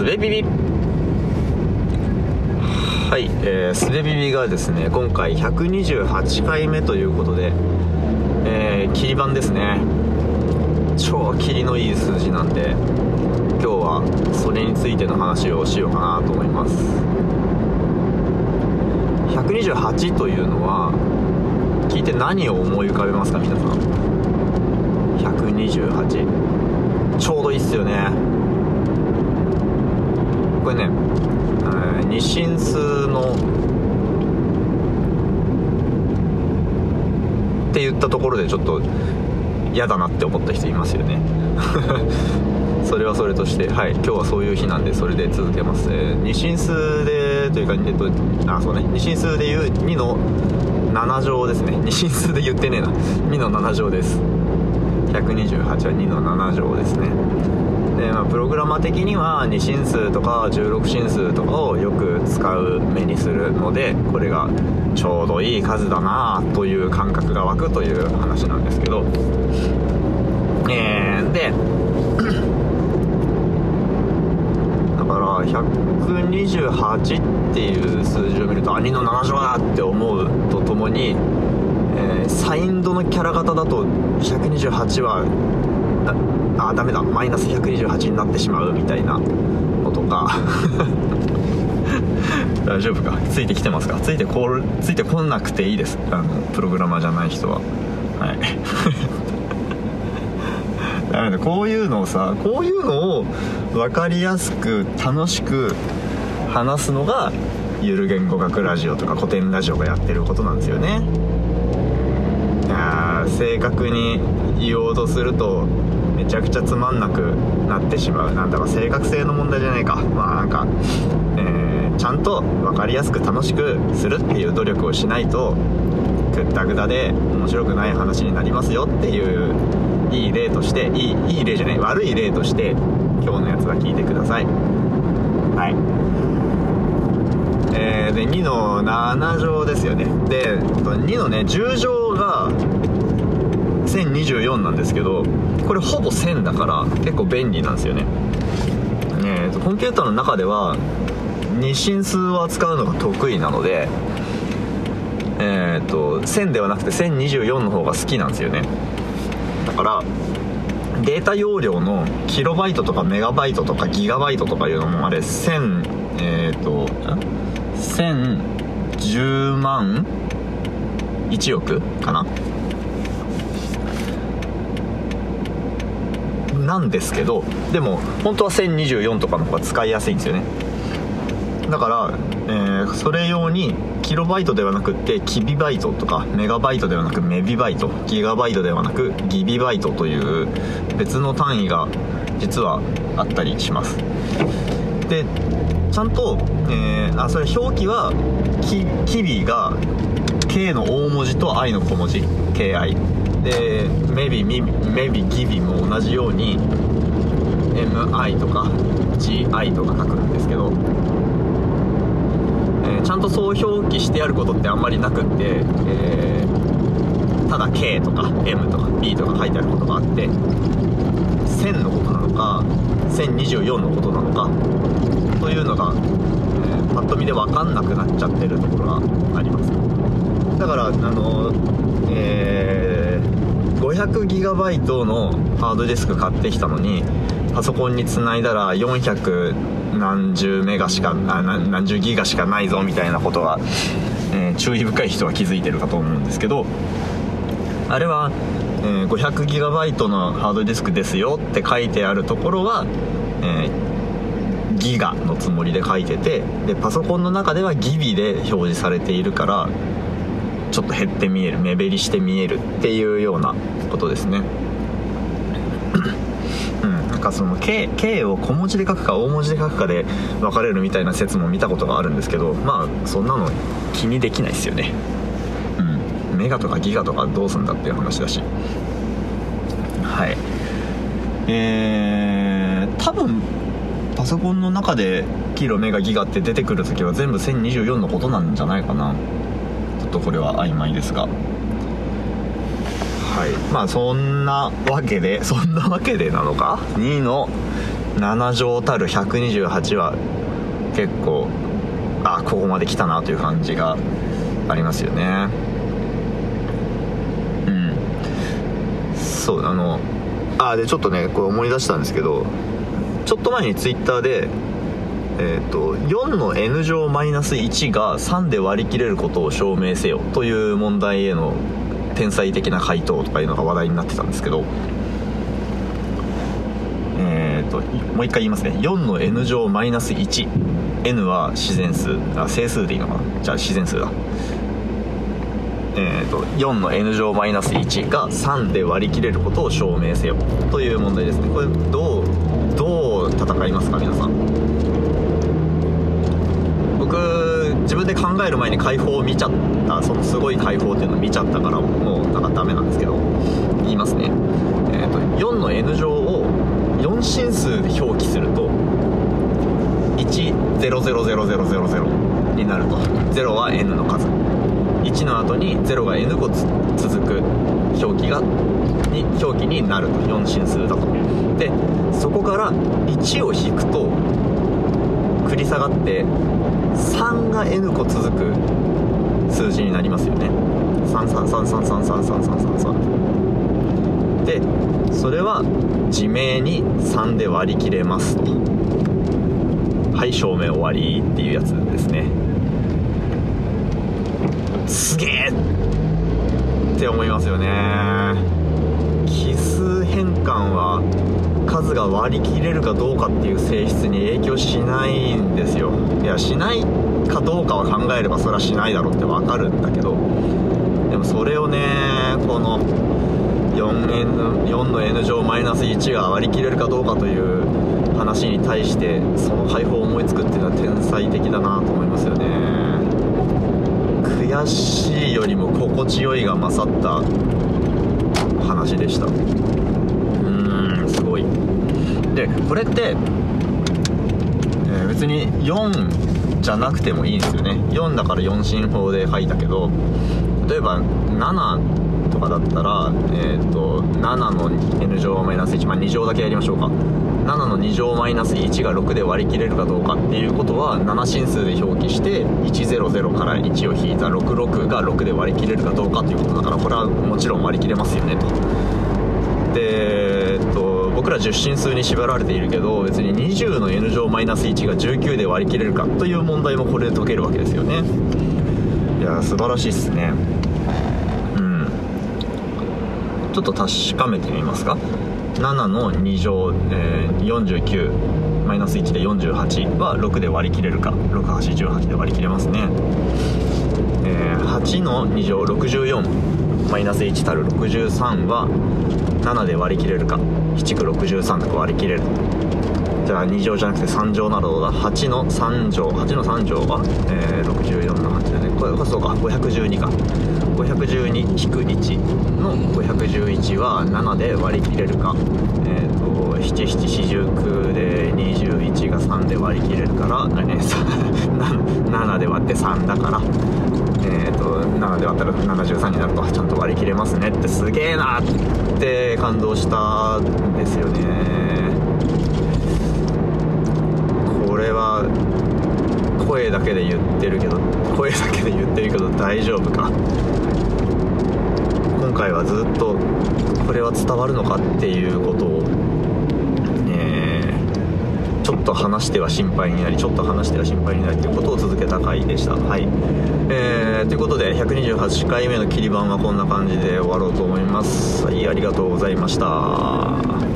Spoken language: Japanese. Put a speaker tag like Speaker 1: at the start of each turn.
Speaker 1: すべビビ。はい、えー、すべビビがですね今回128回目ということでえー、切り板ですね。超切りのいい数字なんで今日はそれについての話をしようかなと思います。128というのは聞いて何を思い浮かべますか皆さん。128ちょうどいいっすよね。これね、えー、日清数のって言ったところでちょっと嫌だなって思った人いますよね。それはそれとしてはい今日はそういう日なんでそれで続けます、えー、日清数でというかえっとあそうね。日清数でいう2の7乗ですね。日清数で言ってねえな。2の7乗です。128は2の7乗ですね。で、まあ、プログラマ的には2進数とか16進数とかをよく使う目にするのでこれがちょうどいい数だなという感覚が湧くという話なんですけど。えー、でだから128っていう数字を見るとあ2の7乗だって思うとともに、えー、サインドのキャラ型だと128はあダメだ。マイナス128になってしまうみたいなのとか。大丈夫か？ついてきてますか？ついてこついてこなくていいです。あのプログラマーじゃない人は。はい。なのでこういうのをさこういうのを分かりやすく楽しく話すのがゆる言語学ラジオとか古典ラジオがやってることなんですよね。正確に言おうとするとめちゃくちゃつまんなくなってしまう。なんだろう正確性の問題じゃないか。まあなんか、えー、ちゃんと分かりやすく楽しくするっていう努力をしないとぐったぐだで面白くない話になりますよっていういい例としていいいい例じゃない悪い例として今日のやつは聞いてください。はい。えー、で2の7乗ですよね。で2のね10乗が1024なんですけどこれほぼ1000だから結構便利なんですよね。えーと、コンピューターの中では日進数を扱うのが得意なのでえーと、と1000ではなくて1024の方が好きなんですよね。だからデータ容量のキロバイトとかメガバイトとかギガバイトとかいうのもあれ1000えっ、と1010万？1億かな？なんですけどでも本当は1024とかの方が使いやすいんですよね。だから、えー、それ用にキロバイトではなくってキビバイトとかメガバイトではなくメビバイトギガバイトではなくギビバイトという別の単位が実はあったりします。でちゃんと、えー、あそれ表記はキキビが K の大文字と I の小文字 KI で maybe, maybe, give も同じように MI とか GI とか書くんですけど、えー、ちゃんとそう表記してあることってあんまりなくって、えー、ただ K とか M とか B とか書いてあることがあって1000のことなのか1024のことなのかというのが、えー、パッと見で分かんなくなっちゃってるところがあります。だからあのえー 500GB のハードディスク買ってきたのにパソコンにつないだら400何十メガしか何十ギガしかないぞみたいなことが、えー、注意深い人は気づいてるかと思うんですけどあれは、えー、500GB のハードディスクですよって書いてあるところは、えー、ギガのつもりで書いててでパソコンの中ではギビで表示されているからちょっと減って見える目減りして見えるっていうようなことですね。うん。なんかその K, K を小文字で書くか大文字で書くかで分かれるみたいな説も見たことがあるんですけどまあそんなの気にできないですよね。うん。メガとかギガとかどうすんだっていう話だし。はい。えー、多分パソコンの中でキロメガギガって出てくる時は全部1024のことなんじゃないかな。とこれは曖昧ですが。はい。まあそんなわけで そんなわけでなのか？2の7乗たる128は結構あここまで来たなという感じがありますよね。うん。そうあのあでちょっとねこれ思い出したんですけどちょっと前にツイッターでえーと、4の n 乗マイナス1が3で割り切れることを証明せよという問題への天才的な回答とかいうのが話題になってたんですけどえーと、もう一回言いますね。4の n 乗マイナス 1n は自然数あ整数でいいのかな？じゃあ自然数だ。えーと、4の n 乗マイナス1が3で割り切れることを証明せよという問題ですね。これどうどう戦いますか皆さん僕自分で考える前に解放を見ちゃったそのすごい解放っていうのを見ちゃったからもうなんかダメなんですけど言いますね。えーと、4の n 乗を4進数で表記すると1000000になると。0は n の数。1の後に0が n 個続く表記がに表記になると。4進数だと。でそこから1を引くと繰り下がって3が n 個続く数字になりますよね。3333333333でそれは自明に3で割り切れますとはい証明終わりっていうやつですねすげえって思いますよね奇数変換は数が割り切れるかどうかっていう性質に影響しないんですよ。いやしないかどうかは考えればそれはしないだろうって分かるんだけど。でもそれをねこの 4, N 4の n 乗マイナス1が割り切れるかどうかという話に対してその解放を思いつくっていうのは天才的だなと思いますよね。悔しいよりも心地よいが勝った話でした。でこれって、えー、別に4じゃなくてもいいんですよね。4だから4進法で書いたけど例えば7とかだったら、えーと、7の n 乗マイナス1、まあ、2乗だけやりましょうか。7の2乗マイナス1が6で割り切れるかどうかっていうことは7進数で表記して100から1を引いた66が6で割り切れるかどうかっていうことだからこれはもちろん割り切れますよねと。で僕ら10進数に縛られているけど別に20の n 乗マイナス1が19で割り切れるかという問題もこれで解けるわけですよね。いや素晴らしいっすね。うん。ちょっと確かめてみますか？7の2乗、えー、49マイナス1で48は6で割り切れるか。6818で割り切れますね、えー、8の2乗64マイナス1たる63は7で割り切れるか。7区63と割り切れる。じゃあ2乗じゃなくて3乗などだ？8の3乗8の3乗は、えー、64の8だね。これそうか。512か。512-1の511は7で割り切れるか。えっ、ー、と7749で21が3で割り切れるからね7で割って3だから。えーと、7で割ったら73になるとちゃんと割り切れますねって。すげえなって。感動したんですよね。これは声だけで言ってるけど声だけで言ってるけど大丈夫か。今回はずっとこれは伝わるのかっていうことをと話しては心配になりちょっと話しては心配になりということを続けた回でした。はい。えー、ということで128回目の切り板はこんな感じで終わろうと思います。はいありがとうございました。